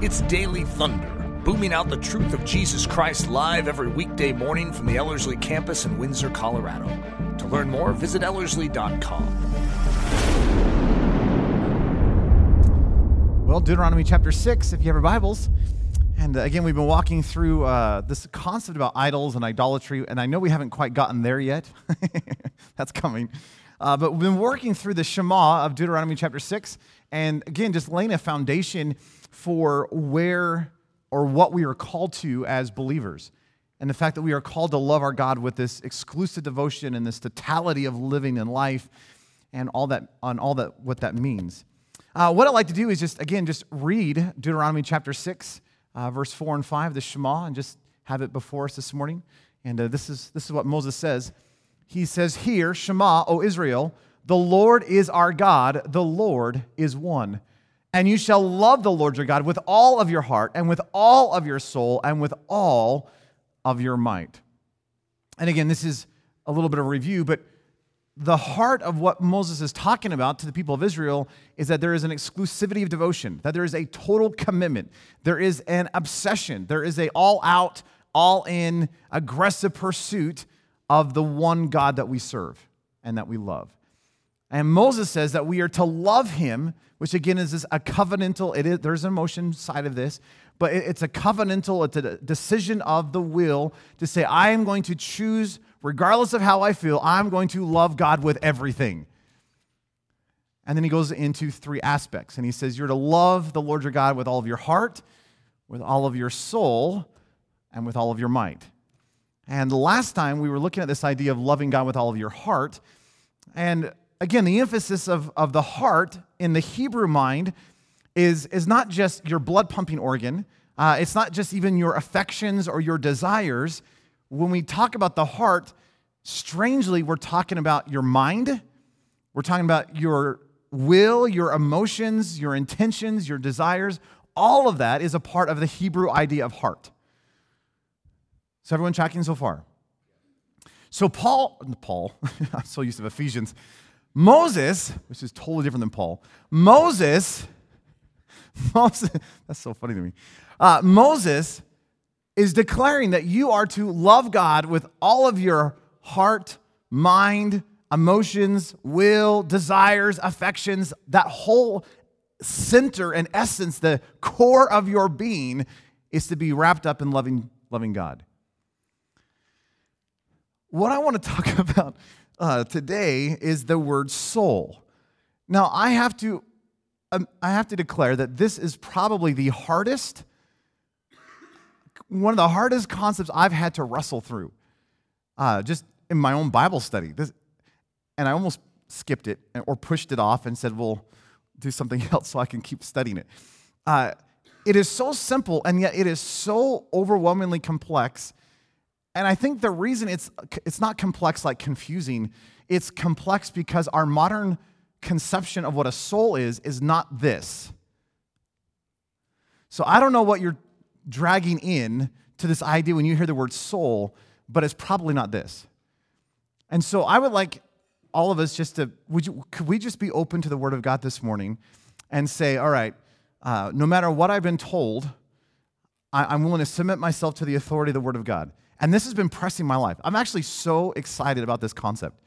It's Daily Thunder, booming out the truth of Jesus Christ live every weekday morning from the Ellerslie campus in Windsor, Colorado. To learn more, visit Ellerslie.com. Well, Deuteronomy chapter 6, if you have your Bibles. And uh, again, we've been walking through uh, this concept about idols and idolatry, and I know we haven't quite gotten there yet. That's coming. Uh, but we've been working through the Shema of Deuteronomy chapter 6, and again, just laying a foundation for where or what we are called to as believers. And the fact that we are called to love our God with this exclusive devotion and this totality of living in life and all that on all that what that means. Uh, what I'd like to do is just again just read Deuteronomy chapter 6, uh, verse 4 and 5, the Shema, and just have it before us this morning. And uh, this, is, this is what Moses says. He says, Hear, Shema, O Israel, the Lord is our God, the Lord is one. And you shall love the Lord your God with all of your heart, and with all of your soul, and with all of your might. And again, this is a little bit of a review, but the heart of what Moses is talking about to the people of Israel is that there is an exclusivity of devotion, that there is a total commitment, there is an obsession, there is a all out, all in, aggressive pursuit of the one God that we serve and that we love. And Moses says that we are to love him, which again is a covenantal, it is, there's an emotion side of this, but it's a covenantal, it's a decision of the will to say, I am going to choose, regardless of how I feel, I'm going to love God with everything. And then he goes into three aspects. And he says, You're to love the Lord your God with all of your heart, with all of your soul, and with all of your might. And last time we were looking at this idea of loving God with all of your heart. And again, the emphasis of, of the heart in the Hebrew mind is, is not just your blood pumping organ, uh, it's not just even your affections or your desires. When we talk about the heart, strangely, we're talking about your mind, we're talking about your will, your emotions, your intentions, your desires. All of that is a part of the Hebrew idea of heart. Is everyone tracking so far? So Paul, Paul, I'm so used to Ephesians. Moses, which is totally different than Paul, Moses, Moses, that's so funny to me. Uh, Moses is declaring that you are to love God with all of your heart, mind, emotions, will, desires, affections, that whole center and essence, the core of your being is to be wrapped up in loving, loving God. What I want to talk about uh, today is the word soul. Now, I have to, um, I have to declare that this is probably the hardest, one of the hardest concepts I've had to wrestle through, uh, just in my own Bible study. This, and I almost skipped it or pushed it off and said, "Well, do something else so I can keep studying it." Uh, it is so simple, and yet it is so overwhelmingly complex and I think the reason it's, it's not complex like confusing, it's complex because our modern conception of what a soul is is not this. So I don't know what you're dragging in to this idea when you hear the word soul, but it's probably not this. And so I would like all of us just to, would you, could we just be open to the Word of God this morning and say, all right, uh, no matter what I've been told, I, I'm willing to submit myself to the authority of the Word of God. And this has been pressing my life. I'm actually so excited about this concept.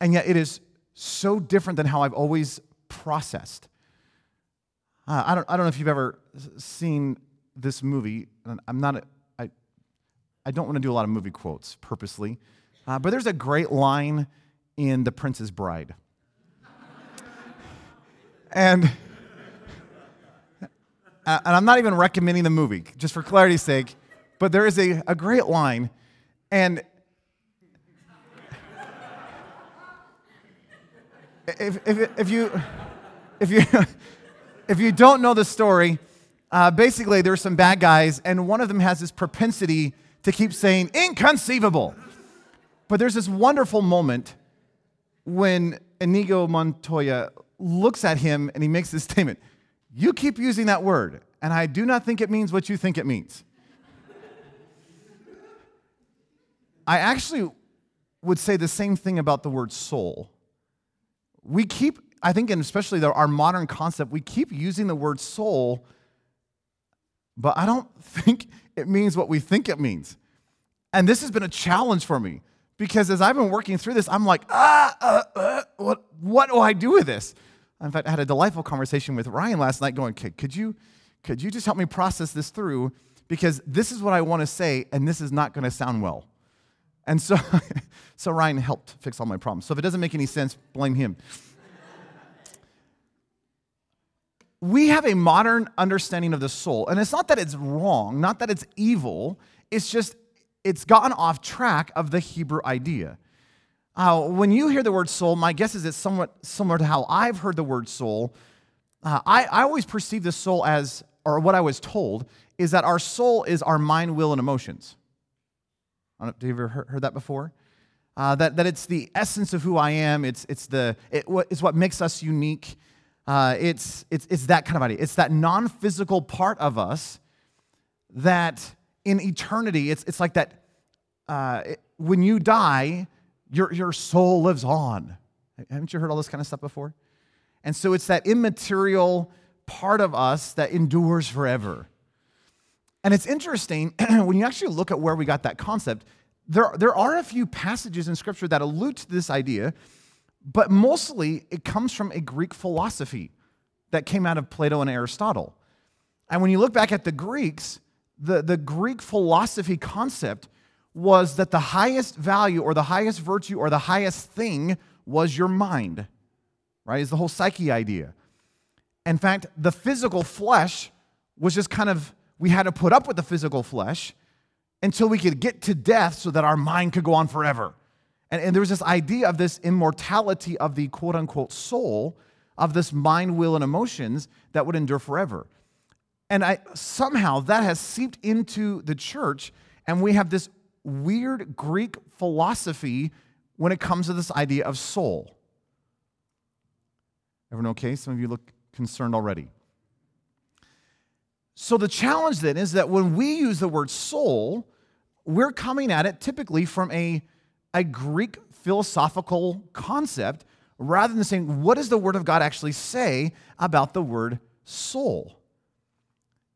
And yet it is so different than how I've always processed. Uh, I, don't, I don't know if you've ever seen this movie. I'm not, a, I, I don't want to do a lot of movie quotes purposely, uh, but there's a great line in The Princess Bride. and, and I'm not even recommending the movie, just for clarity's sake but there is a, a great line, and if, if, if you if you if you don't know the story, uh, basically there's some bad guys, and one of them has this propensity to keep saying inconceivable. But there's this wonderful moment when Inigo Montoya looks at him and he makes this statement You keep using that word, and I do not think it means what you think it means. I actually would say the same thing about the word soul. We keep, I think, and especially our modern concept, we keep using the word soul but I don't think it means what we think it means. And this has been a challenge for me because as I've been working through this, I'm like, ah, uh, uh, what, what do I do with this? In fact, I had a delightful conversation with Ryan last night going, okay, could you, could you just help me process this through? Because this is what I want to say, and this is not going to sound well. And so, so Ryan helped fix all my problems. So if it doesn't make any sense, blame him. we have a modern understanding of the soul, and it's not that it's wrong, not that it's evil, it's just it's gotten off track of the Hebrew idea. Uh, when you hear the word soul, my guess is it's somewhat similar to how I've heard the word soul. Uh, I, I always perceive the soul as, or what I was told, is that our soul is our mind, will, and emotions. Have you ever heard, heard that before? Uh, that, that it's the essence of who I am, it's, it's, the, it, it's what makes us unique. Uh, it's, it's, it's that kind of idea. It's that non physical part of us that in eternity, it's, it's like that uh, it, when you die, your, your soul lives on. Haven't you heard all this kind of stuff before? And so it's that immaterial part of us that endures forever. And it's interesting when you actually look at where we got that concept, there, there are a few passages in Scripture that allude to this idea, but mostly it comes from a Greek philosophy that came out of Plato and Aristotle. And when you look back at the Greeks, the, the Greek philosophy concept was that the highest value or the highest virtue or the highest thing was your mind, right? Is the whole psyche idea. In fact, the physical flesh was just kind of, we had to put up with the physical flesh until we could get to death so that our mind could go on forever. And, and there was this idea of this immortality of the quote unquote soul, of this mind, will, and emotions that would endure forever. And I, somehow that has seeped into the church, and we have this weird Greek philosophy when it comes to this idea of soul. Everyone okay? Some of you look concerned already. So the challenge then is that when we use the word soul, we're coming at it typically from a, a Greek philosophical concept rather than saying, what does the Word of God actually say about the word soul?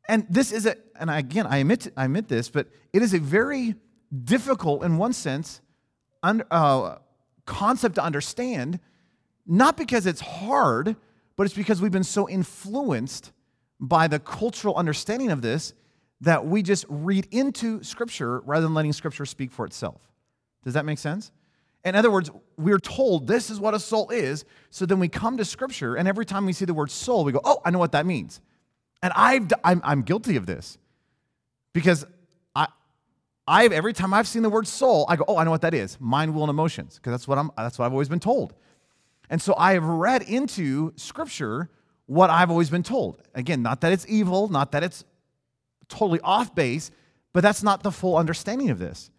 And this is a, and again, I admit, I admit this, but it is a very difficult, in one sense, un, uh, concept to understand, not because it's hard, but it's because we've been so influenced by the cultural understanding of this that we just read into Scripture rather than letting Scripture speak for itself. Does that make sense? In other words, we're told this is what a soul is, so then we come to Scripture, and every time we see the word soul, we go, oh, I know what that means. And I've, I'm, I'm guilty of this because I, I've, every time I've seen the word soul, I go, oh, I know what that is mind, will, and emotions, because that's, what I'm, that's what I've always been told. And so I have read into Scripture what I've always been told. Again, not that it's evil, not that it's totally off base, but that's not the full understanding of this.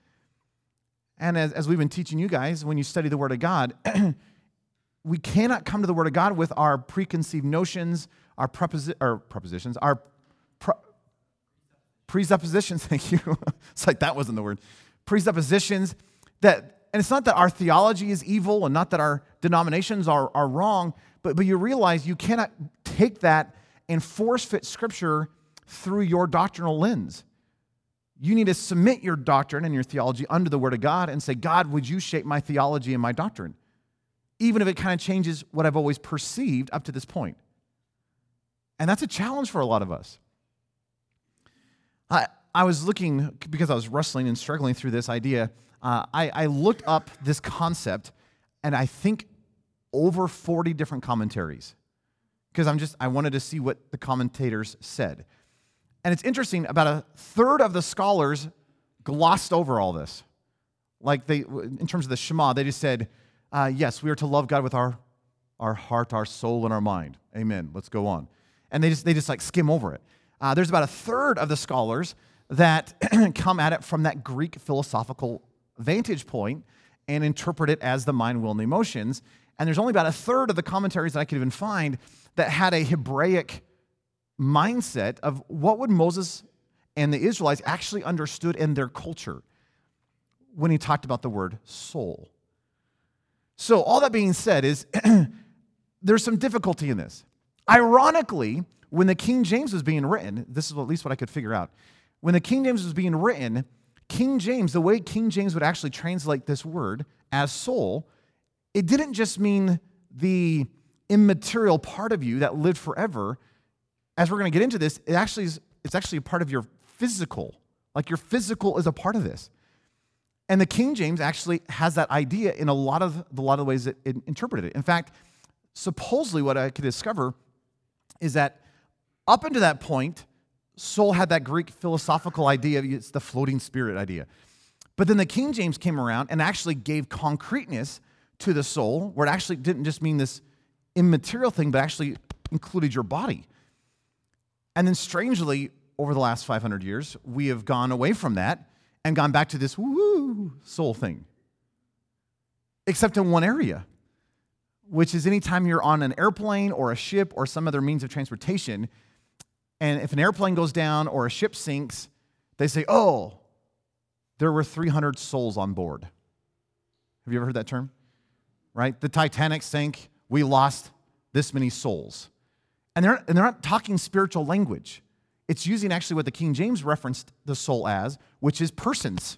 And as, as we've been teaching you guys, when you study the Word of God, we cannot come to the Word of God with our preconceived notions, our preposi- or prepositions, our pre- presuppositions. Thank you. it's like that wasn't the word. Presuppositions that, and it's not that our theology is evil and not that our denominations are, are wrong, but, but you realize you cannot take that and force fit Scripture through your doctrinal lens. You need to submit your doctrine and your theology under the Word of God and say, God, would you shape my theology and my doctrine? Even if it kind of changes what I've always perceived up to this point. And that's a challenge for a lot of us. I, I was looking, because I was wrestling and struggling through this idea, uh, I, I looked up this concept, and I think over 40 different commentaries because I'm just I wanted to see what the commentators said. And it's interesting, about a third of the scholars glossed over all this. Like they in terms of the Shema, they just said, uh, yes, we are to love God with our our heart, our soul, and our mind. Amen. Let's go on and they just, they just like skim over it. Uh, there's about a third of the scholars that come at it from that Greek philosophical vantage point and interpret it as the mind, will, and emotions. And there's only about a third of the commentaries that I could even find that had a Hebraic mindset of what would Moses and the Israelites actually understood in their culture when he talked about the word soul. So, all that being said is there's some difficulty in this. Ironically, when the King James was being written, this is at least what I could figure out. When the King James was being written, King James, the way King James would actually translate this word as soul, it didn't just mean the immaterial part of you that lived forever. As we're going to get into this, it actually is, it's actually a part of your physical. Like your physical is a part of this. And the King James actually has that idea in a lot of the lot of ways that it interpreted it. In fact, supposedly what I could discover is that up until that point, soul had that Greek philosophical idea, it's the floating spirit idea. But then the King James came around and actually gave concreteness to the soul, where it actually didn't just mean this immaterial thing, but actually included your body. And then strangely, over the last 500 years, we have gone away from that and gone back to this woo soul thing. Except in one area, which is anytime you're on an airplane or a ship or some other means of transportation, and if an airplane goes down or a ship sinks, they say, oh, there were 300 souls on board. Have you ever heard that term? Right? The Titanic sank, we lost this many souls. And they're, and they're not talking spiritual language. It's using actually what the King James referenced the soul as, which is persons.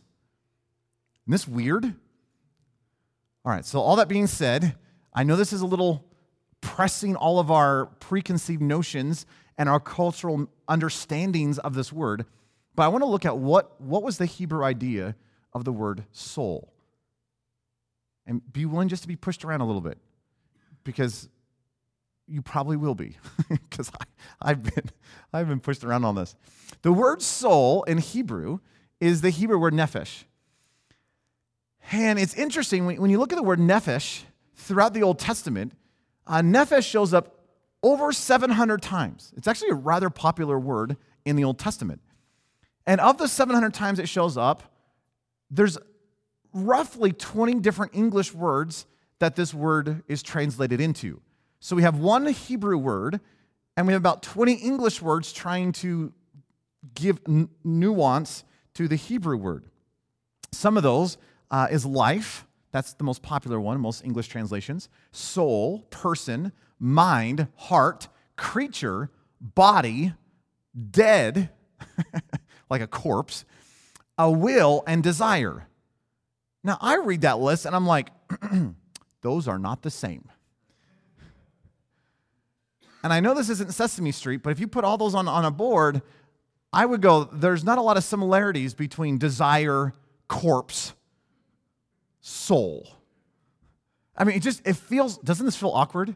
Isn't this weird? All right, so all that being said, I know this is a little pressing all of our preconceived notions and our cultural understandings of this word, but I want to look at what, what was the Hebrew idea of the word soul. And be willing just to be pushed around a little bit because you probably will be because I've been, I've been pushed around on this. The word soul in Hebrew is the Hebrew word nephesh. And it's interesting when you look at the word nephesh throughout the Old Testament, uh, nephesh shows up over 700 times. It's actually a rather popular word in the Old Testament. And of the 700 times it shows up, there's roughly 20 different English words that this word is translated into. So we have one Hebrew word, and we have about 20 English words trying to give n- nuance to the Hebrew word. Some of those uh, is life, that's the most popular one, most English translations. Soul, person, mind, heart, creature, body, dead, like a corpse, a will, and desire. Now, I read that list and I'm like, those are not the same. And I know this isn't Sesame Street, but if you put all those on, on a board, I would go, there's not a lot of similarities between desire, corpse, soul. I mean, it just, it feels, doesn't this feel awkward?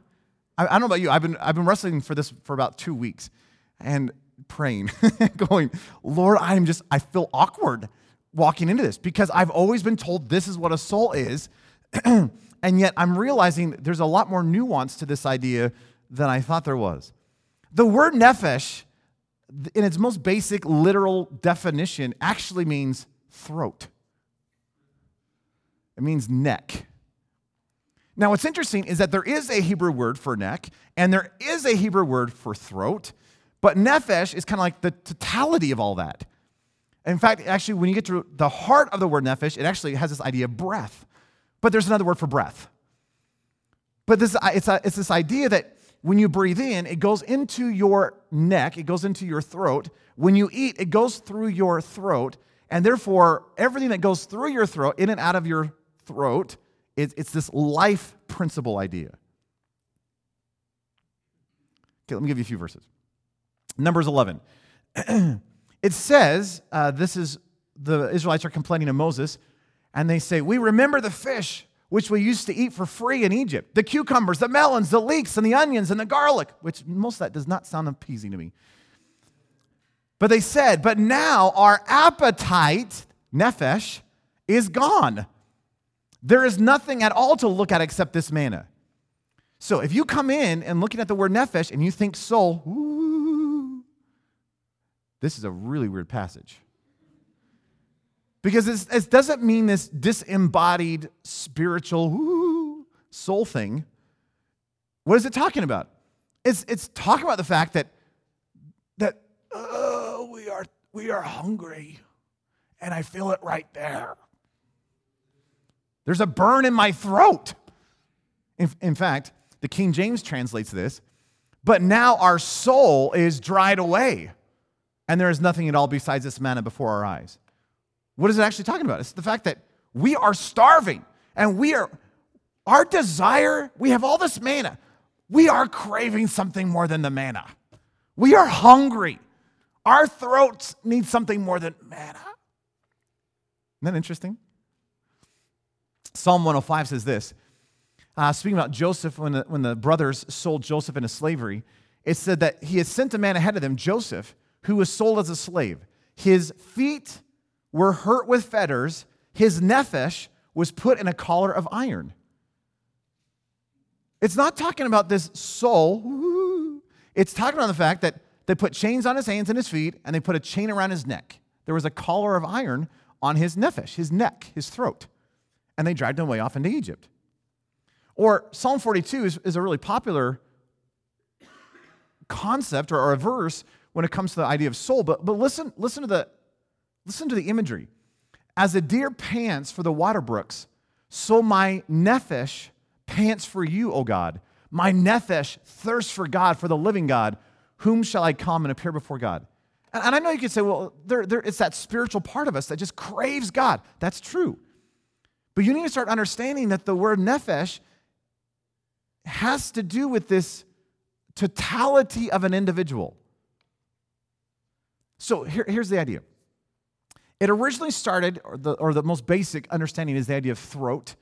I, I don't know about you. I've been, I've been wrestling for this for about two weeks and praying, going, Lord, I'm just, I feel awkward walking into this because I've always been told this is what a soul is. and yet I'm realizing there's a lot more nuance to this idea than I thought there was. The word nephesh, in its most basic literal definition, actually means throat. It means neck. Now, what's interesting is that there is a Hebrew word for neck, and there is a Hebrew word for throat, but nephesh is kind of like the totality of all that. In fact, actually, when you get to the heart of the word nephesh, it actually has this idea of breath. But there's another word for breath. But this, it's, a, it's this idea that when you breathe in, it goes into your neck, it goes into your throat. When you eat, it goes through your throat. And therefore, everything that goes through your throat, in and out of your throat, it's, it's this life principle idea. Okay, let me give you a few verses. Numbers 11. it says, uh, this is the Israelites are complaining to Moses, and they say, We remember the fish which we used to eat for free in Egypt the cucumbers, the melons, the leeks, and the onions, and the garlic, which most of that does not sound appeasing to me. But they said, But now our appetite, nephesh, is gone. There is nothing at all to look at except this manna. So if you come in and looking at the word nephesh and you think soul, ooh, this is a really weird passage. Because it doesn't mean this disembodied spiritual soul thing. What is it talking about? It's, it's talking about the fact that, that oh, we, are, we are hungry and I feel it right there. There's a burn in my throat. In, in fact, the King James translates this but now our soul is dried away, and there is nothing at all besides this manna before our eyes. What is it actually talking about? It's the fact that we are starving and we are, our desire, we have all this manna. We are craving something more than the manna. We are hungry. Our throats need something more than manna. Isn't that interesting? Psalm 105 says this uh, speaking about Joseph, when the, when the brothers sold Joseph into slavery, it said that he had sent a man ahead of them, Joseph, who was sold as a slave. His feet were hurt with fetters, his nephesh was put in a collar of iron. It's not talking about this soul, it's talking about the fact that they put chains on his hands and his feet, and they put a chain around his neck. There was a collar of iron on his nephesh, his neck, his throat, and they dragged him away off into Egypt. Or Psalm 42 is, is a really popular concept or, or a verse when it comes to the idea of soul. But, but listen, listen, to the, listen to the imagery. As a deer pants for the water brooks, so my nephesh pants for you, O God. My nephesh thirsts for God, for the living God. Whom shall I come and appear before God? And, and I know you could say, well, there, there, it's that spiritual part of us that just craves God. That's true. But you need to start understanding that the word nephesh has to do with this totality of an individual. So here, here's the idea. It originally started, or the, or the most basic understanding is the idea of throat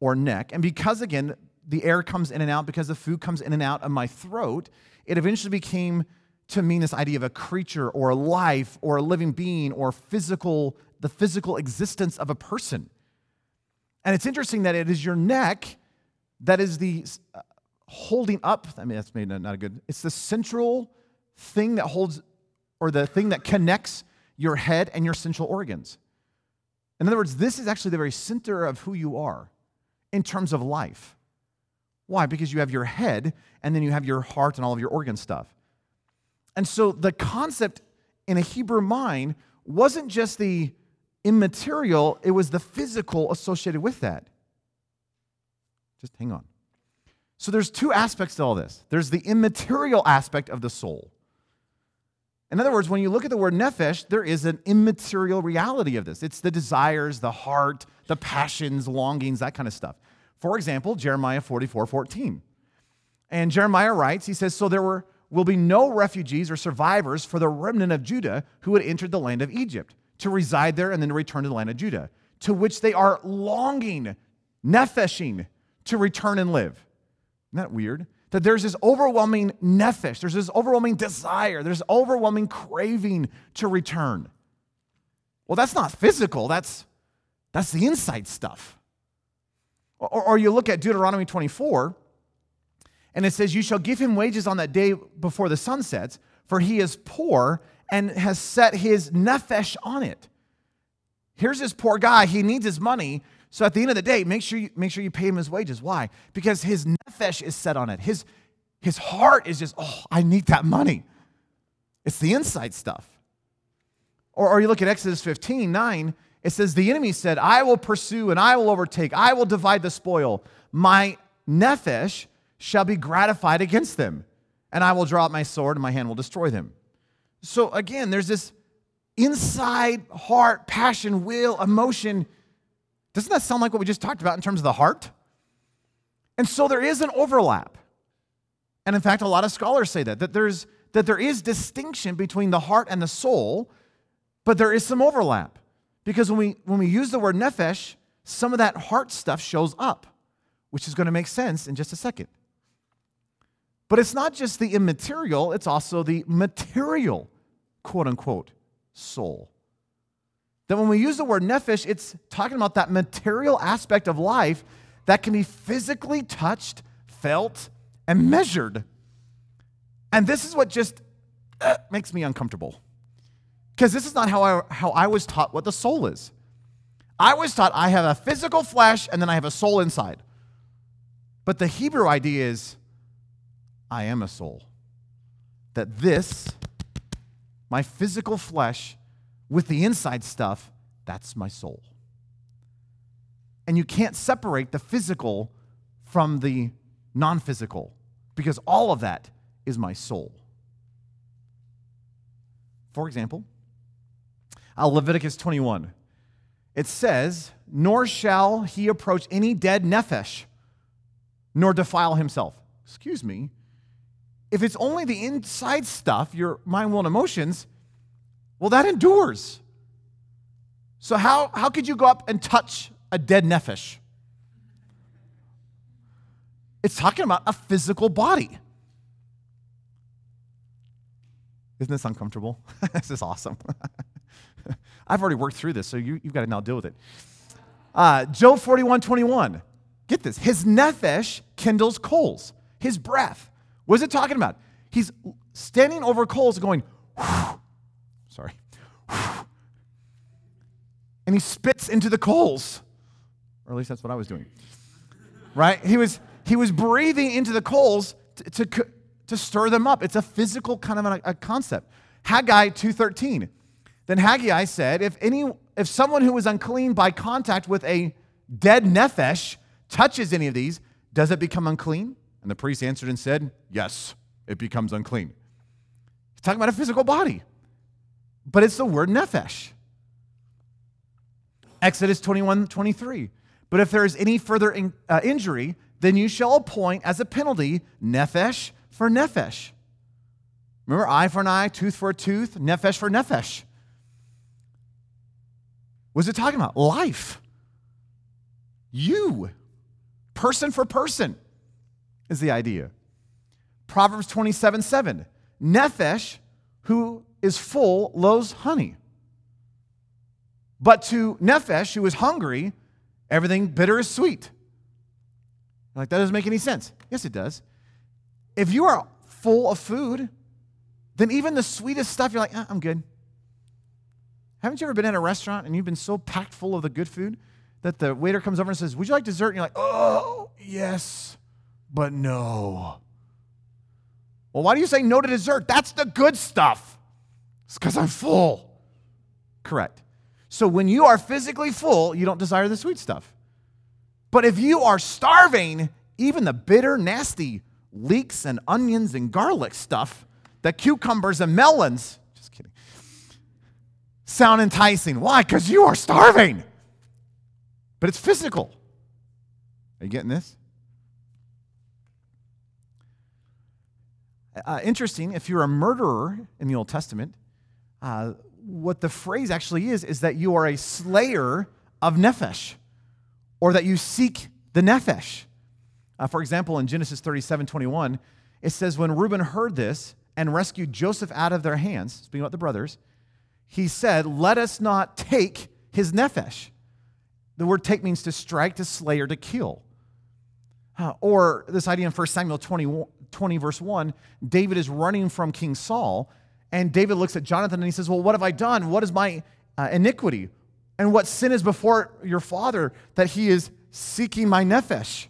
or neck. And because, again, the air comes in and out, because the food comes in and out of my throat, it eventually became to mean this idea of a creature or a life or a living being or physical, the physical existence of a person. And it's interesting that it is your neck that is the uh, holding up, I mean, that's maybe not a good, it's the central thing that holds, or the thing that connects your head and your central organs. In other words, this is actually the very center of who you are in terms of life. Why? Because you have your head and then you have your heart and all of your organ stuff. And so the concept in a Hebrew mind wasn't just the immaterial, it was the physical associated with that. Just hang on. So there's two aspects to all this. There's the immaterial aspect of the soul. In other words, when you look at the word nephesh, there is an immaterial reality of this. It's the desires, the heart, the passions, longings, that kind of stuff. For example, Jeremiah 44 14. And Jeremiah writes, he says, So there were, will be no refugees or survivors for the remnant of Judah who had entered the land of Egypt to reside there and then to return to the land of Judah, to which they are longing, nepheshing, to return and live. Isn't that weird? That there's this overwhelming nephesh, there's this overwhelming desire, there's overwhelming craving to return. Well, that's not physical, that's, that's the inside stuff. Or, or you look at Deuteronomy 24, and it says, You shall give him wages on that day before the sun sets, for he is poor and has set his nephesh on it. Here's this poor guy, he needs his money, so at the end of the day, make sure you, make sure you pay him his wages. Why? Because his nefesh is set on it. His, his heart is just, oh, I need that money. It's the inside stuff. Or, or you look at Exodus 15, 9, it says, The enemy said, I will pursue and I will overtake, I will divide the spoil. My nephesh shall be gratified against them, and I will draw out my sword and my hand will destroy them. So again, there's this inside heart, passion, will, emotion doesn't that sound like what we just talked about in terms of the heart? And so there is an overlap. And in fact, a lot of scholars say that, that, there's, that there is distinction between the heart and the soul, but there is some overlap. Because when we, when we use the word nephesh, some of that heart stuff shows up, which is going to make sense in just a second. But it's not just the immaterial, it's also the material, quote unquote, soul. That when we use the word nephesh, it's talking about that material aspect of life that can be physically touched, felt, and measured. And this is what just uh, makes me uncomfortable. Because this is not how I, how I was taught what the soul is. I was taught I have a physical flesh and then I have a soul inside. But the Hebrew idea is I am a soul. That this, my physical flesh, with the inside stuff, that's my soul. And you can't separate the physical from the non physical because all of that is my soul. For example, uh, Leviticus 21. It says, Nor shall he approach any dead nephesh, nor defile himself. Excuse me. If it's only the inside stuff, your mind, will, and emotions, well, that endures. So, how, how could you go up and touch a dead nephesh? It's talking about a physical body. Isn't this uncomfortable? this is awesome. I've already worked through this, so you, have got to now deal with it. Uh, Job 41 21. Get this. His nephesh kindles coals, his breath. What is it talking about? He's standing over coals going, sorry, and he spits into the coals. Or at least that's what I was doing. Right? He was, he was breathing into the coals to, to, to stir them up. It's a physical kind of a, a concept. Haggai 2.13. Then Haggai said, if, any, if someone who is unclean by contact with a dead nephesh touches any of these, does it become unclean? And the priest answered and said, Yes, it becomes unclean. He's talking about a physical body, but it's the word nephesh. Exodus 21 23. But if there is any further in, uh, injury, then you shall appoint as a penalty nephesh for nephesh. Remember, eye for an eye, tooth for a tooth, nephesh for nephesh. What's it talking about? Life. You. Person for person is the idea. Proverbs 27 7. Nephesh, who is full, loathes honey. But to Nephesh, who is hungry, everything bitter is sweet. Like, that doesn't make any sense. Yes, it does. If you are full of food, then even the sweetest stuff, you're like, ah, I'm good. Haven't you ever been in a restaurant and you've been so packed full of the good food that the waiter comes over and says, Would you like dessert? And you're like, Oh, yes, but no. Well, why do you say no to dessert? That's the good stuff. It's because I'm full. Correct. So when you are physically full, you don't desire the sweet stuff. But if you are starving, even the bitter, nasty leeks and onions and garlic stuff, the cucumbers and melons, just kidding, sound enticing. Why? Because you are starving. But it's physical. Are you getting this? Uh, interesting, if you're a murderer in the Old Testament, uh, what the phrase actually is, is that you are a slayer of nephesh, or that you seek the nephesh. Uh, for example, in Genesis 37 21, it says, When Reuben heard this and rescued Joseph out of their hands, speaking about the brothers, he said, Let us not take his nephesh. The word take means to strike, to slay, or to kill. Uh, or this idea in 1 Samuel 20, 20, verse 1, David is running from King Saul, and David looks at Jonathan and he says, Well, what have I done? What is my uh, iniquity? And what sin is before your father that he is seeking my nephesh?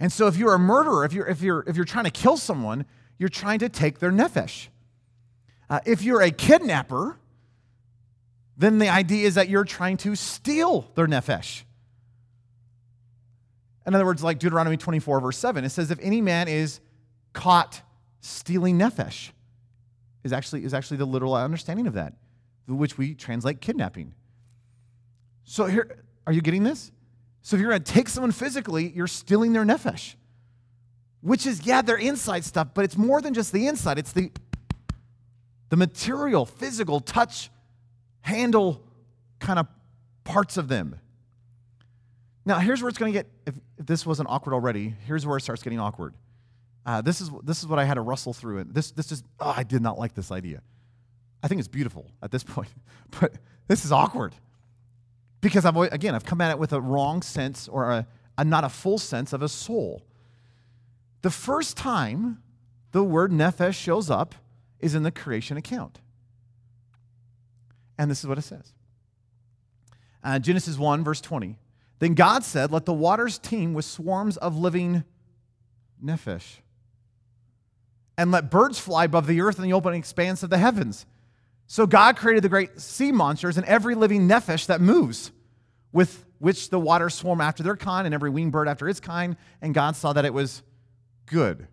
And so if you're a murderer, if you're, if you're, if you're trying to kill someone, you're trying to take their nephesh. Uh, if you're a kidnapper, then the idea is that you're trying to steal their nephesh. In other words, like Deuteronomy 24, verse 7, it says, If any man is caught stealing nephesh, is actually, is actually the literal understanding of that, which we translate kidnapping. So here, are you getting this? So if you're going to take someone physically, you're stealing their nefesh, which is, yeah, their inside stuff, but it's more than just the inside. It's the, the material, physical, touch, handle kind of parts of them. Now, here's where it's going to get, if, if, this wasn't awkward already, here's where it starts getting awkward. Uh, this, is, this is what I had to wrestle through. And this, this is, oh, I did not like this idea. I think it's beautiful at this point, but this is awkward. Because I've, again, I've come at it with a wrong sense or a, a not a full sense of a soul. The first time the word nephesh shows up is in the creation account. And this is what it says uh, Genesis 1, verse 20. Then God said, Let the waters teem with swarms of living nephesh, and let birds fly above the earth in the open expanse of the heavens. So God created the great sea monsters and every living nephesh that moves, with which the waters swarm after their kind, and every winged bird after its kind. And God saw that it was good.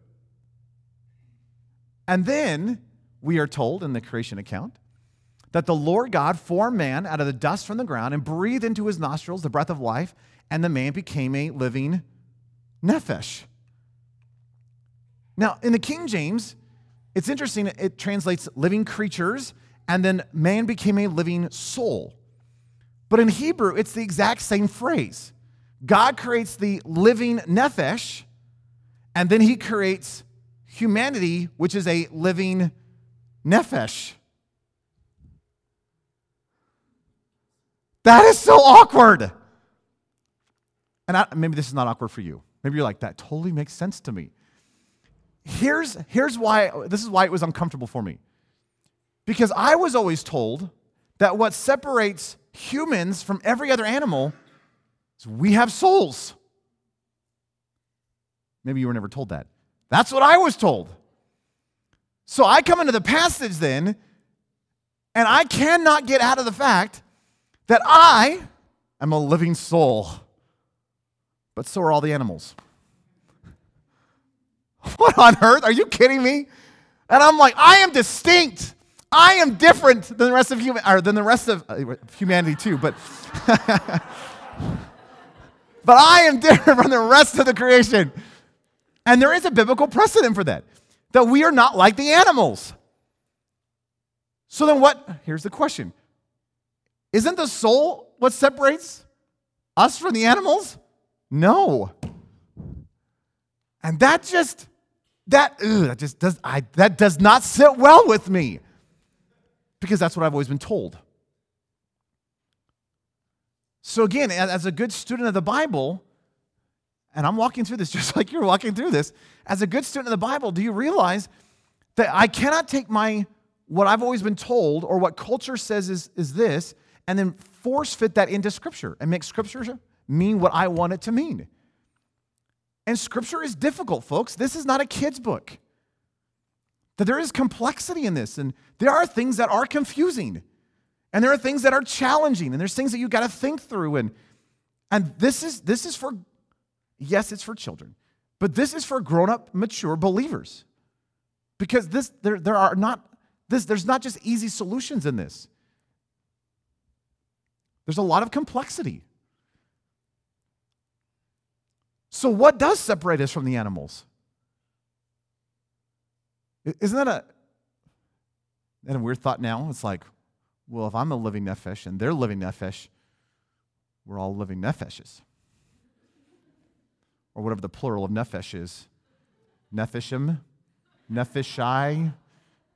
And then we are told in the creation account that the Lord God formed man out of the dust from the ground and breathed into his nostrils the breath of life, and the man became a living nephesh. Now, in the King James, it's interesting, it translates living creatures, and then man became a living soul. But in Hebrew, it's the exact same phrase. God creates the living nephesh, and then he creates humanity, which is a living nephesh. That is so awkward. And I, maybe this is not awkward for you. Maybe you're like, that totally makes sense to me. Here's, here's why, this is why it was uncomfortable for me. Because I was always told that what separates humans from every other animal is we have souls. Maybe you were never told that. That's what I was told. So I come into the passage then, and I cannot get out of the fact that I am a living soul, but so are all the animals. What on earth? Are you kidding me? And I'm like, I am distinct. I am different than the rest of human, or than the rest of uh, humanity too, but but I am different from the rest of the creation. And there is a biblical precedent for that, that we are not like the animals. So then what? Here's the question. Isn't the soul what separates us from the animals? No. And that just that ugh, that just does I, that does not sit well with me because that's what I've always been told. So again, as a good student of the Bible, and I'm walking through this just like you're walking through this, as a good student of the Bible, do you realize that I cannot take my what I've always been told or what culture says is, is this and then force fit that into Scripture and make Scripture mean what I want it to mean. And Scripture is difficult, folks. This is not a kid's book. That there is complexity in this, and there are things that are confusing, and there are things that are challenging, and there's things that you've got to think through. And, and this is this is for yes, it's for children, but this is for grown-up, mature believers. Because this there, there are not this, there's not just easy solutions in this. There's a lot of complexity. So, what does separate us from the animals? Isn't that a, that a weird thought now? It's like, well, if I'm a living nephesh and they're living nephesh, we're all living nepheshes. Or whatever the plural of nephesh is. Nephishim? Nephishai?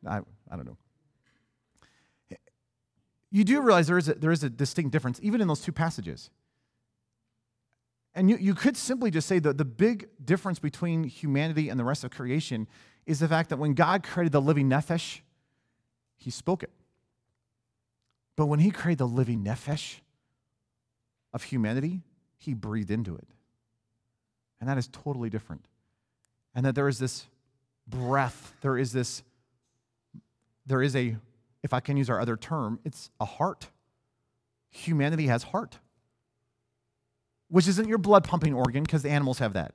I, I don't know. You do realize there is, a, there is a distinct difference, even in those two passages. And you, you could simply just say that the big difference between humanity and the rest of creation is the fact that when God created the living nephesh, he spoke it. But when he created the living nephesh of humanity, he breathed into it. And that is totally different. And that there is this breath, there is this, there is a, if I can use our other term, it's a heart. Humanity has heart which isn't your blood pumping organ because the animals have that.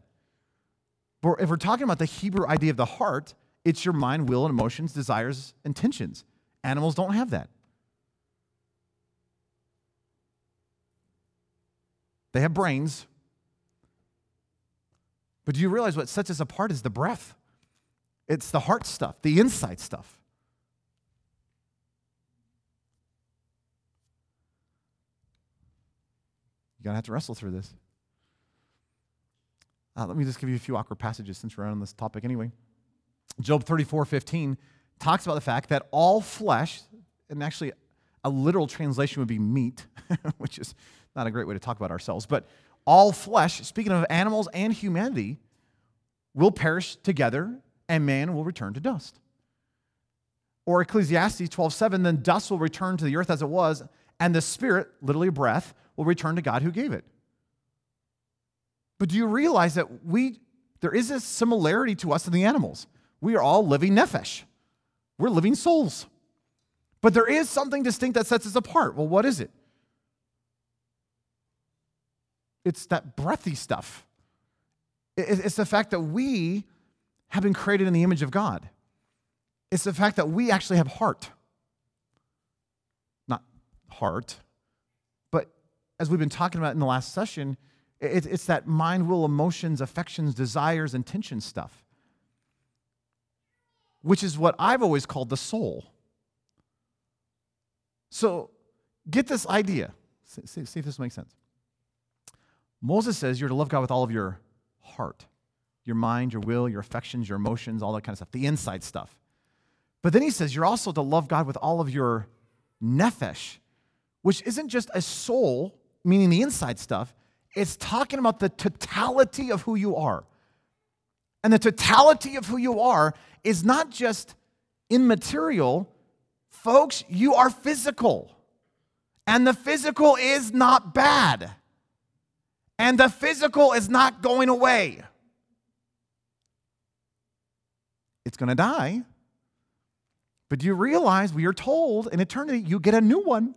But if we're talking about the Hebrew idea of the heart, it's your mind, will, and emotions, desires, intentions. Animals don't have that. They have brains. But do you realize what sets us apart is the breath? It's the heart stuff, the inside stuff. You're going to have to wrestle through this. Uh, let me just give you a few awkward passages since we're on this topic anyway. Job 34 15 talks about the fact that all flesh, and actually a literal translation would be meat, which is not a great way to talk about ourselves, but all flesh, speaking of animals and humanity, will perish together and man will return to dust. Or Ecclesiastes 12:7, then dust will return to the earth as it was, and the spirit, literally breath, will return to God who gave it. But do you realize that we, there is a similarity to us and the animals? We are all living nephesh. We're living souls. But there is something distinct that sets us apart. Well, what is it? It's that breathy stuff. It's the fact that we have been created in the image of God. It's the fact that we actually have heart. Not heart, as we've been talking about in the last session, it's that mind, will, emotions, affections, desires, intention stuff, which is what I've always called the soul. So get this idea. See, see if this makes sense. Moses says you're to love God with all of your heart, your mind, your will, your affections, your emotions, all that kind of stuff, the inside stuff. But then he says you're also to love God with all of your nephesh, which isn't just a soul, meaning the inside stuff, it's talking about the totality of who you are. And the totality of who you are is not just immaterial, folks, you are physical. And the physical is not bad. And the physical is not going away. It's going to die. But do you realize we are told in eternity you get a new one?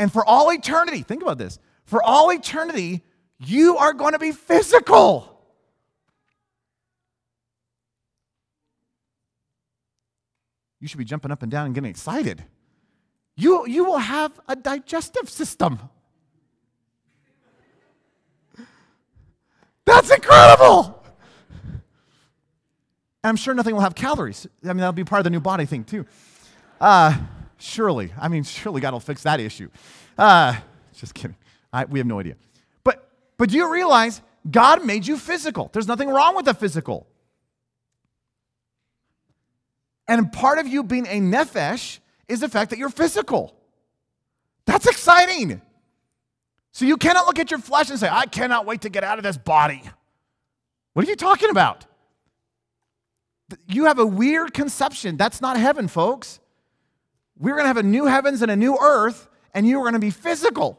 And for all eternity, think about this for all eternity, you are going to be physical. You should be jumping up and down and getting excited. You, you will have a digestive system. That's incredible. I'm sure nothing will have calories. I mean, that'll be part of the new body thing, too. Uh, surely. I mean, surely God will fix that issue. Uh, just kidding. I, we have no idea. But, but do you realize God made you physical? There's nothing wrong with the physical. And part of you being a nephesh is the fact that you're physical. That's exciting. So you cannot look at your flesh and say, I cannot wait to get out of this body. What are you talking about? You have a weird conception. That's not heaven, folks. We're going to have a new heavens and a new earth, and you are going to be physical.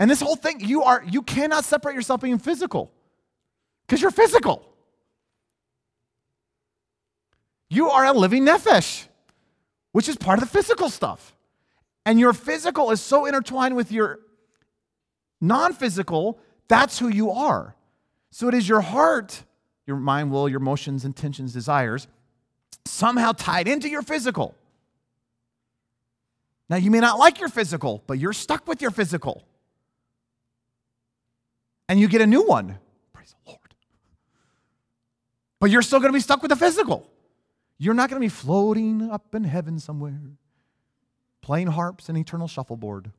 And this whole thing, you are you cannot separate yourself being physical. Because you're physical. You are a living nephesh, which is part of the physical stuff. And your physical is so intertwined with your non physical, that's who you are. So it is your heart your mind, will, your emotions, intentions, desires, somehow tied into your physical. Now, you may not like your physical, but you're stuck with your physical. And you get a new one. Praise the Lord. But you're still going to be stuck with the physical. You're not going to be floating up in heaven somewhere, playing harps and eternal shuffleboard.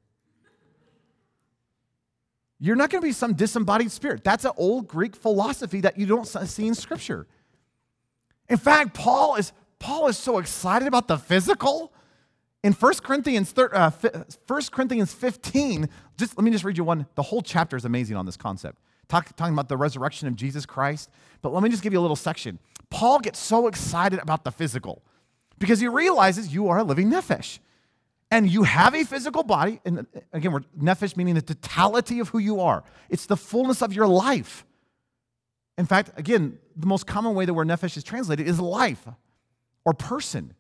You're not going to be some disembodied spirit. That's an old Greek philosophy that you don't see in Scripture. In fact, Paul is, Paul is so excited about the physical. In 1 Corinthians, uh, 1 Corinthians 15, just, let me just read you one. The whole chapter is amazing on this concept, Talk, talking about the resurrection of Jesus Christ. But let me just give you a little section. Paul gets so excited about the physical because he realizes you are a living nephesh and you have a physical body, and again, we're nephesh meaning the totality of who you are. It's the fullness of your life. In fact, again, the most common way the word nephesh is translated is life or person.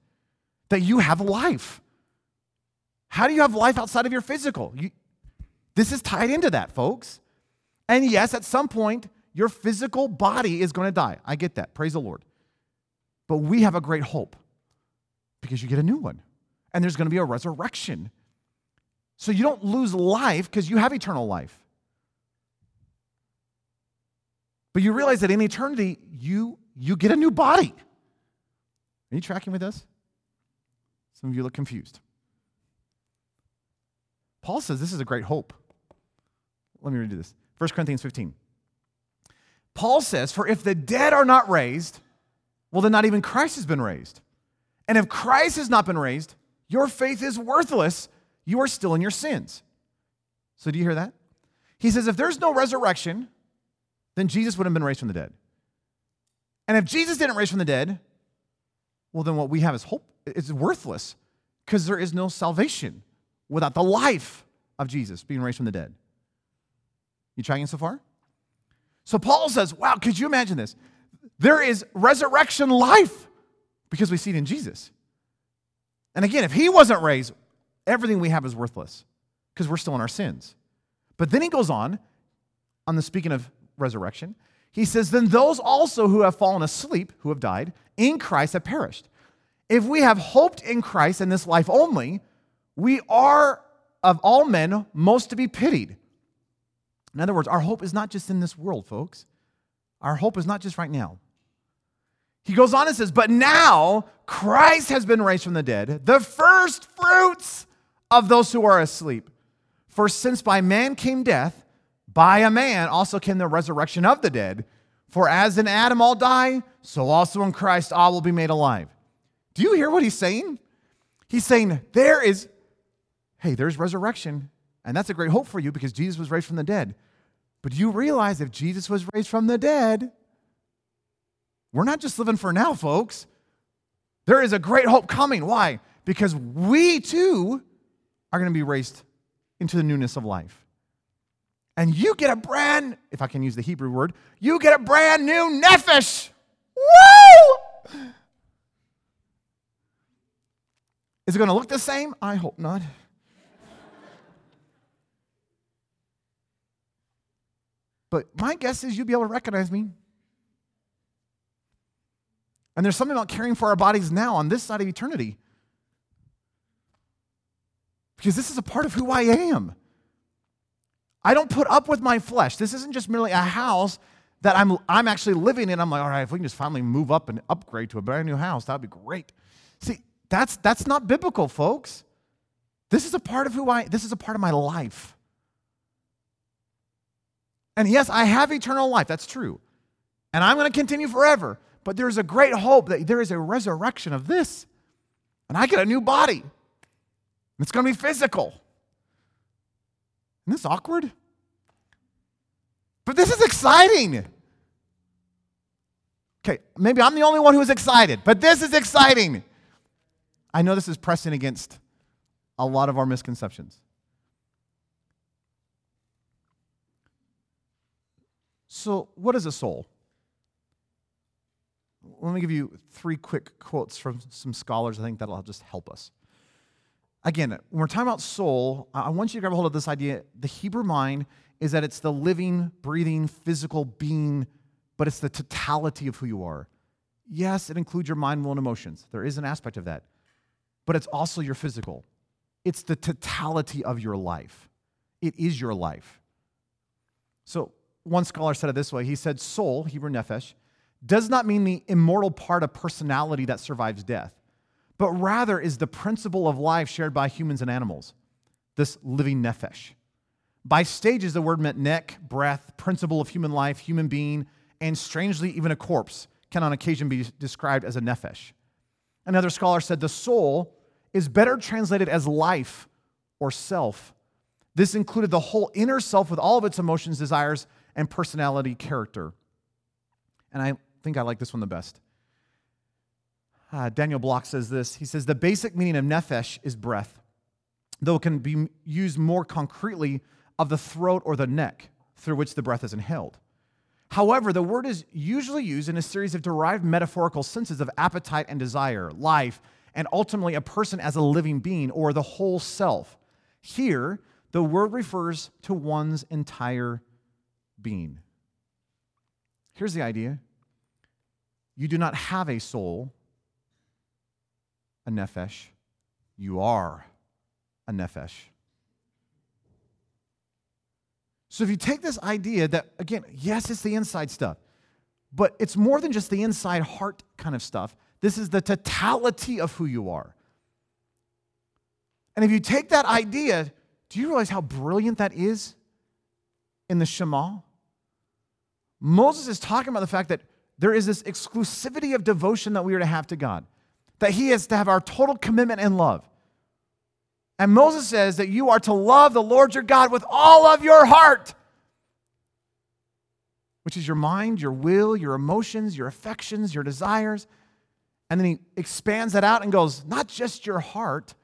That you have life. How do you have life outside of your physical? You, this is tied into that, folks. And yes, at some point, your physical body is going to die. I get that. Praise the Lord. But we have a great hope because you get a new one and there's going to be a resurrection. So you don't lose life because you have eternal life. But you realize that in eternity, you, you get a new body. Are you tracking with us? Some of you look confused. Paul says this is a great hope. Let me read this 1 Corinthians 15. Paul says, For if the dead are not raised, well, then not even Christ has been raised. And if Christ has not been raised, your faith is worthless. You are still in your sins. So, do you hear that? He says, if there's no resurrection, then Jesus would have been raised from the dead. And if Jesus didn't raise from the dead, well, then what we have is hope. It's worthless because there is no salvation without the life of Jesus being raised from the dead. You tracking so far? So Paul says, wow, could you imagine this? There is resurrection life because we see it in Jesus. And again, if he wasn't raised, everything we have is worthless because we're still in our sins. But then he goes on, on the speaking of resurrection, he says, Then those also who have fallen asleep, who have died, in Christ have perished. If we have hoped in Christ in this life only, we are of all men most to be pitied. In other words, our hope is not just in this world, folks. Our hope is not just right now. He goes on and says, But now Christ has been raised from the dead, the first fruits of those who are asleep. For since by man came death, by a man also came the resurrection of the dead. For as in Adam all die, so also in Christ all will be made alive. Do you hear what he's saying? He's saying, There is, hey, there's resurrection. And that's a great hope for you because Jesus was raised from the dead. But you realize if Jesus was raised from the dead, we're not just living for now, folks. There is a great hope coming. Why? Because we too are going to be raised into the newness of life. And you get a brand, if I can use the Hebrew word, you get a brand new nephesh. Woo! Is it going to look the same? I hope not. But my guess is you'll be able to recognize me. And there's something about caring for our bodies now on this side of eternity. Because this is a part of who I am. I don't put up with my flesh. This isn't just merely a house that I'm, I'm actually living in. I'm like, all right, if we can just finally move up and upgrade to a brand new house, that'd be great. See, that's, that's not biblical, folks. This is a part of who I, this is a part of my life. And yes, I have eternal life. That's true. And I'm going to continue forever. But there's a great hope that there is a resurrection of this. And I get a new body. It's going to be physical. Isn't this awkward? But this is exciting. Okay, maybe I'm the only one who's excited, but this is exciting. I know this is pressing against a lot of our misconceptions. So, what is a soul? Let me give you three quick quotes from some scholars. I think that'll just help us. Again, when we're talking about soul, I want you to grab a hold of this idea. The Hebrew mind is that it's the living, breathing, physical being, but it's the totality of who you are. Yes, it includes your mind, will, and emotions. There is an aspect of that. But it's also your physical. It's the totality of your life. It is your life. So, one scholar said it this way he said, soul, Hebrew nephesh, does not mean the immortal part of personality that survives death, but rather is the principle of life shared by humans and animals, this living nephesh. By stages, the word meant neck, breath, principle of human life, human being, and strangely, even a corpse can on occasion be described as a nephesh. Another scholar said the soul is better translated as life or self. This included the whole inner self with all of its emotions, desires, and personality character. And I think I like this one the best. Uh, Daniel Block says this. He says, The basic meaning of nephesh is breath, though it can be used more concretely of the throat or the neck through which the breath is inhaled. However, the word is usually used in a series of derived metaphorical senses of appetite and desire, life, and ultimately a person as a living being or the whole self. Here, the word refers to one's entire being. Here's the idea you do not have a soul, a nephesh. You are a nephesh. So if you take this idea that, again, yes, it's the inside stuff, but it's more than just the inside heart kind of stuff. This is the totality of who you are. And if you take that idea, do you realize how brilliant that is in the Shema? Moses is talking about the fact that there is this exclusivity of devotion that we are to have to God, that He is to have our total commitment and love. And Moses says that you are to love the Lord your God with all of your heart, which is your mind, your will, your emotions, your affections, your desires. And then he expands that out and goes, not just your heart,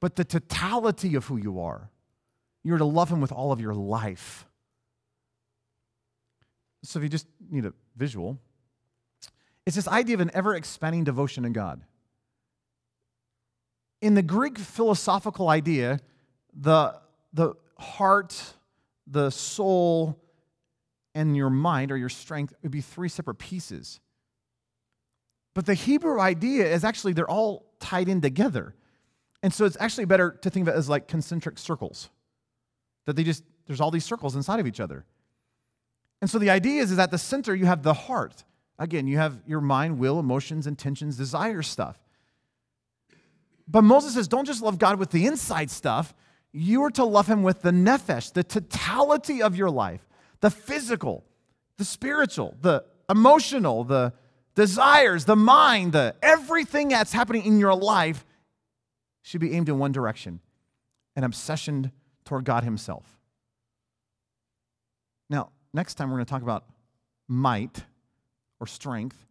but the totality of who you are. You're to love him with all of your life. So if you just need a visual, it's this idea of an ever expanding devotion to God. In the Greek philosophical idea, the, the heart, the soul, and your mind or your strength would be three separate pieces. But the Hebrew idea is actually they're all tied in together. And so it's actually better to think of it as like concentric circles. That they just, there's all these circles inside of each other. And so the idea is, is at the center you have the heart. Again, you have your mind, will, emotions, intentions, desire stuff. But Moses says, don't just love God with the inside stuff. You are to love him with the nephesh, the totality of your life, the physical, the spiritual, the emotional, the desires, the mind, the everything that's happening in your life should be aimed in one direction an obsession toward God Himself. Now, next time we're going to talk about might or strength,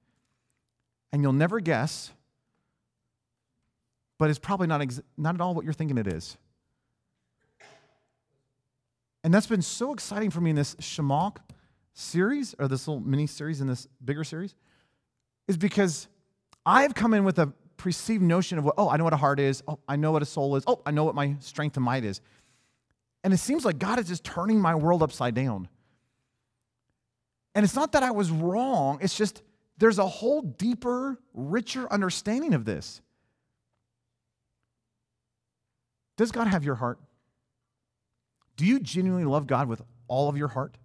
and you'll never guess, but it's probably not, ex- not at all what you're thinking it is. And that's been so exciting for me in this Shema series, or this little mini series in this bigger series, is because I've come in with a perceived notion of what, oh, I know what a heart is. Oh, I know what a soul is. Oh, I know what my strength and might is. And it seems like God is just turning my world upside down. And it's not that I was wrong, it's just there's a whole deeper, richer understanding of this. Does God have your heart? Do you genuinely love God with all of your heart?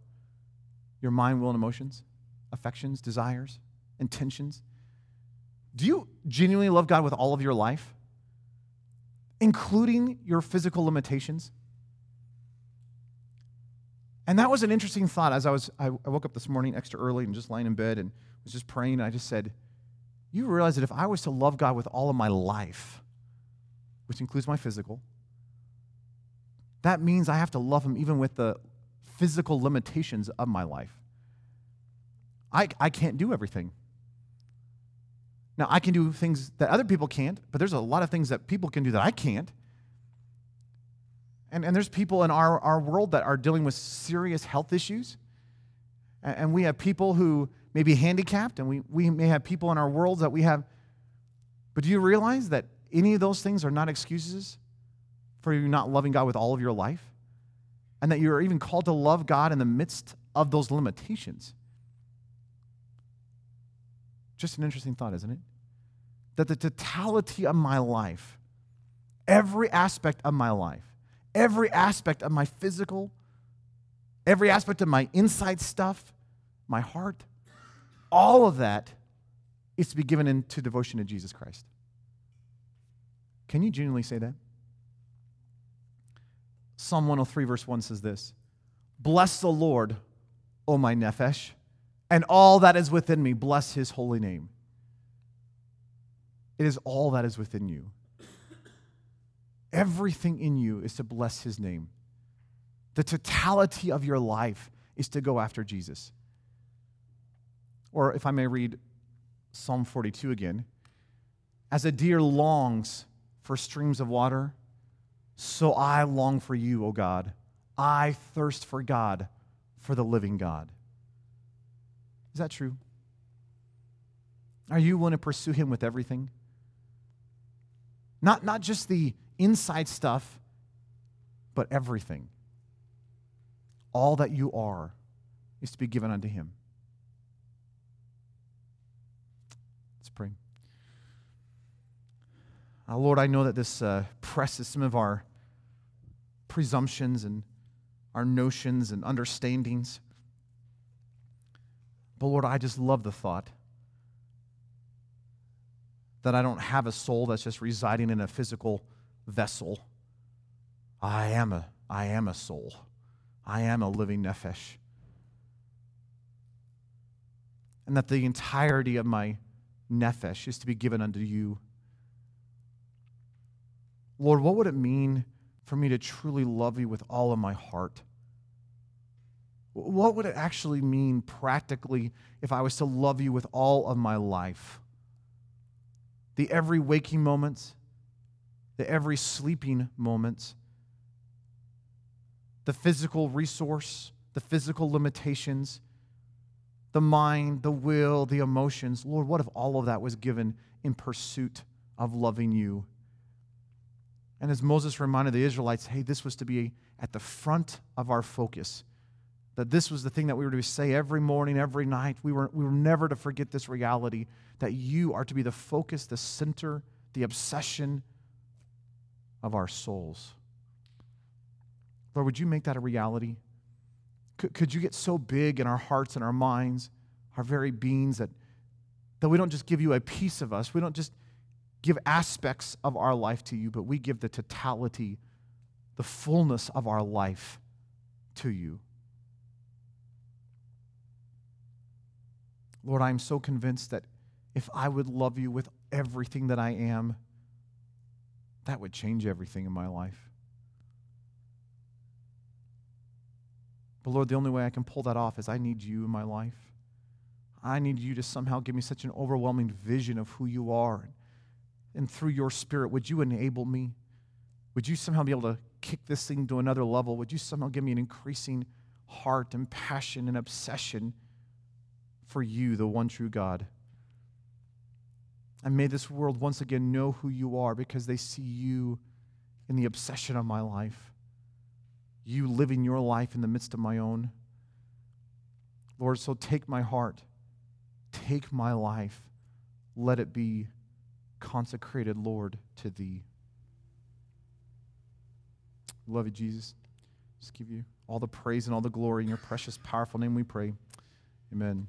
Your mind, will, and emotions, affections, desires? intentions? Do you genuinely love God with all of your life, including your physical limitations? And that was an interesting thought as I was I woke up this morning extra early and just lying in bed and was just praying and I just said, you realize that if I was to love God with all of my life, which includes my physical, that means I have to love him even with the physical limitations of my life. I, I can't do everything. Now, I can do things that other people can't, but there's a lot of things that people can do that I can't. And, and there's people in our, our world that are dealing with serious health issues. And, and we have people who may be handicapped, and we, we may have people in our world that we have. But do you realize that any of those things are not excuses for you not loving God with all of your life? And that you're even called to love God in the midst of those limitations. Just an interesting thought, isn't it? That the totality of my life, every aspect of my life, every aspect of my physical, every aspect of my inside stuff, my heart, all of that is to be given into devotion to Jesus Christ. Can you genuinely say that? Psalm 103, verse 1 says this Bless the Lord, O my nephesh and all that is within me, bless his holy name. It is all that is within you. Everything in you is to bless his name. The totality of your life is to go after Jesus. Or if I may read Psalm 42 again, as a deer longs for streams of water, so I long for you, O God. I thirst for God, for the living God. Is that true? Are you willing to pursue Him with everything? Not, not just the inside stuff, but everything. All that you are is to be given unto Him. Let's pray. Uh, Lord, I know that this uh, presses some of our presumptions and our notions and understandings. But Lord, I just love the thought that I don't have a soul that's just residing in a physical vessel. I am a, I am a soul. I am a living nephesh. And that the entirety of my nephesh is to be given unto you. Lord, what would it mean for me to truly love you with all of my heart? What would it actually mean practically if I was to love you with all of my life? The every waking moments, the every sleeping moments, the physical resource, the physical limitations, the mind, the will, the emotions. Lord, what if all of that was given in pursuit of loving you? And as Moses reminded the Israelites, hey, this was to be at the front of our focus that this was the thing that we were to say every morning, every night. We were, we were never to forget this reality that you are to be the focus, the center, the obsession of our souls. Lord, would you make that a reality? Could, could you get so big in our hearts and our minds, our very beings, that, that we don't just give you a piece of us, we don't just give aspects of our life to you, but we give the totality, the fullness of our life to you. Lord, I am so convinced that if I would love you with everything that I am, that would change everything in my life. But Lord, the only way I can pull that off is I need you in my life. I need you to somehow give me such an overwhelming vision of who you are. And through your spirit, would you enable me? Would you somehow be able to kick this thing to another level? Would you somehow give me an increasing heart and passion and obsession for you, the one true God? And may this world once again know who you are because they see you in the obsession of my life you living your life in the midst of my own. Lord, so take my heart, take my life, let it be consecrated, Lord, to thee. Love you, Jesus. Just give you all the praise and all the glory in your precious, powerful name we pray. Amen.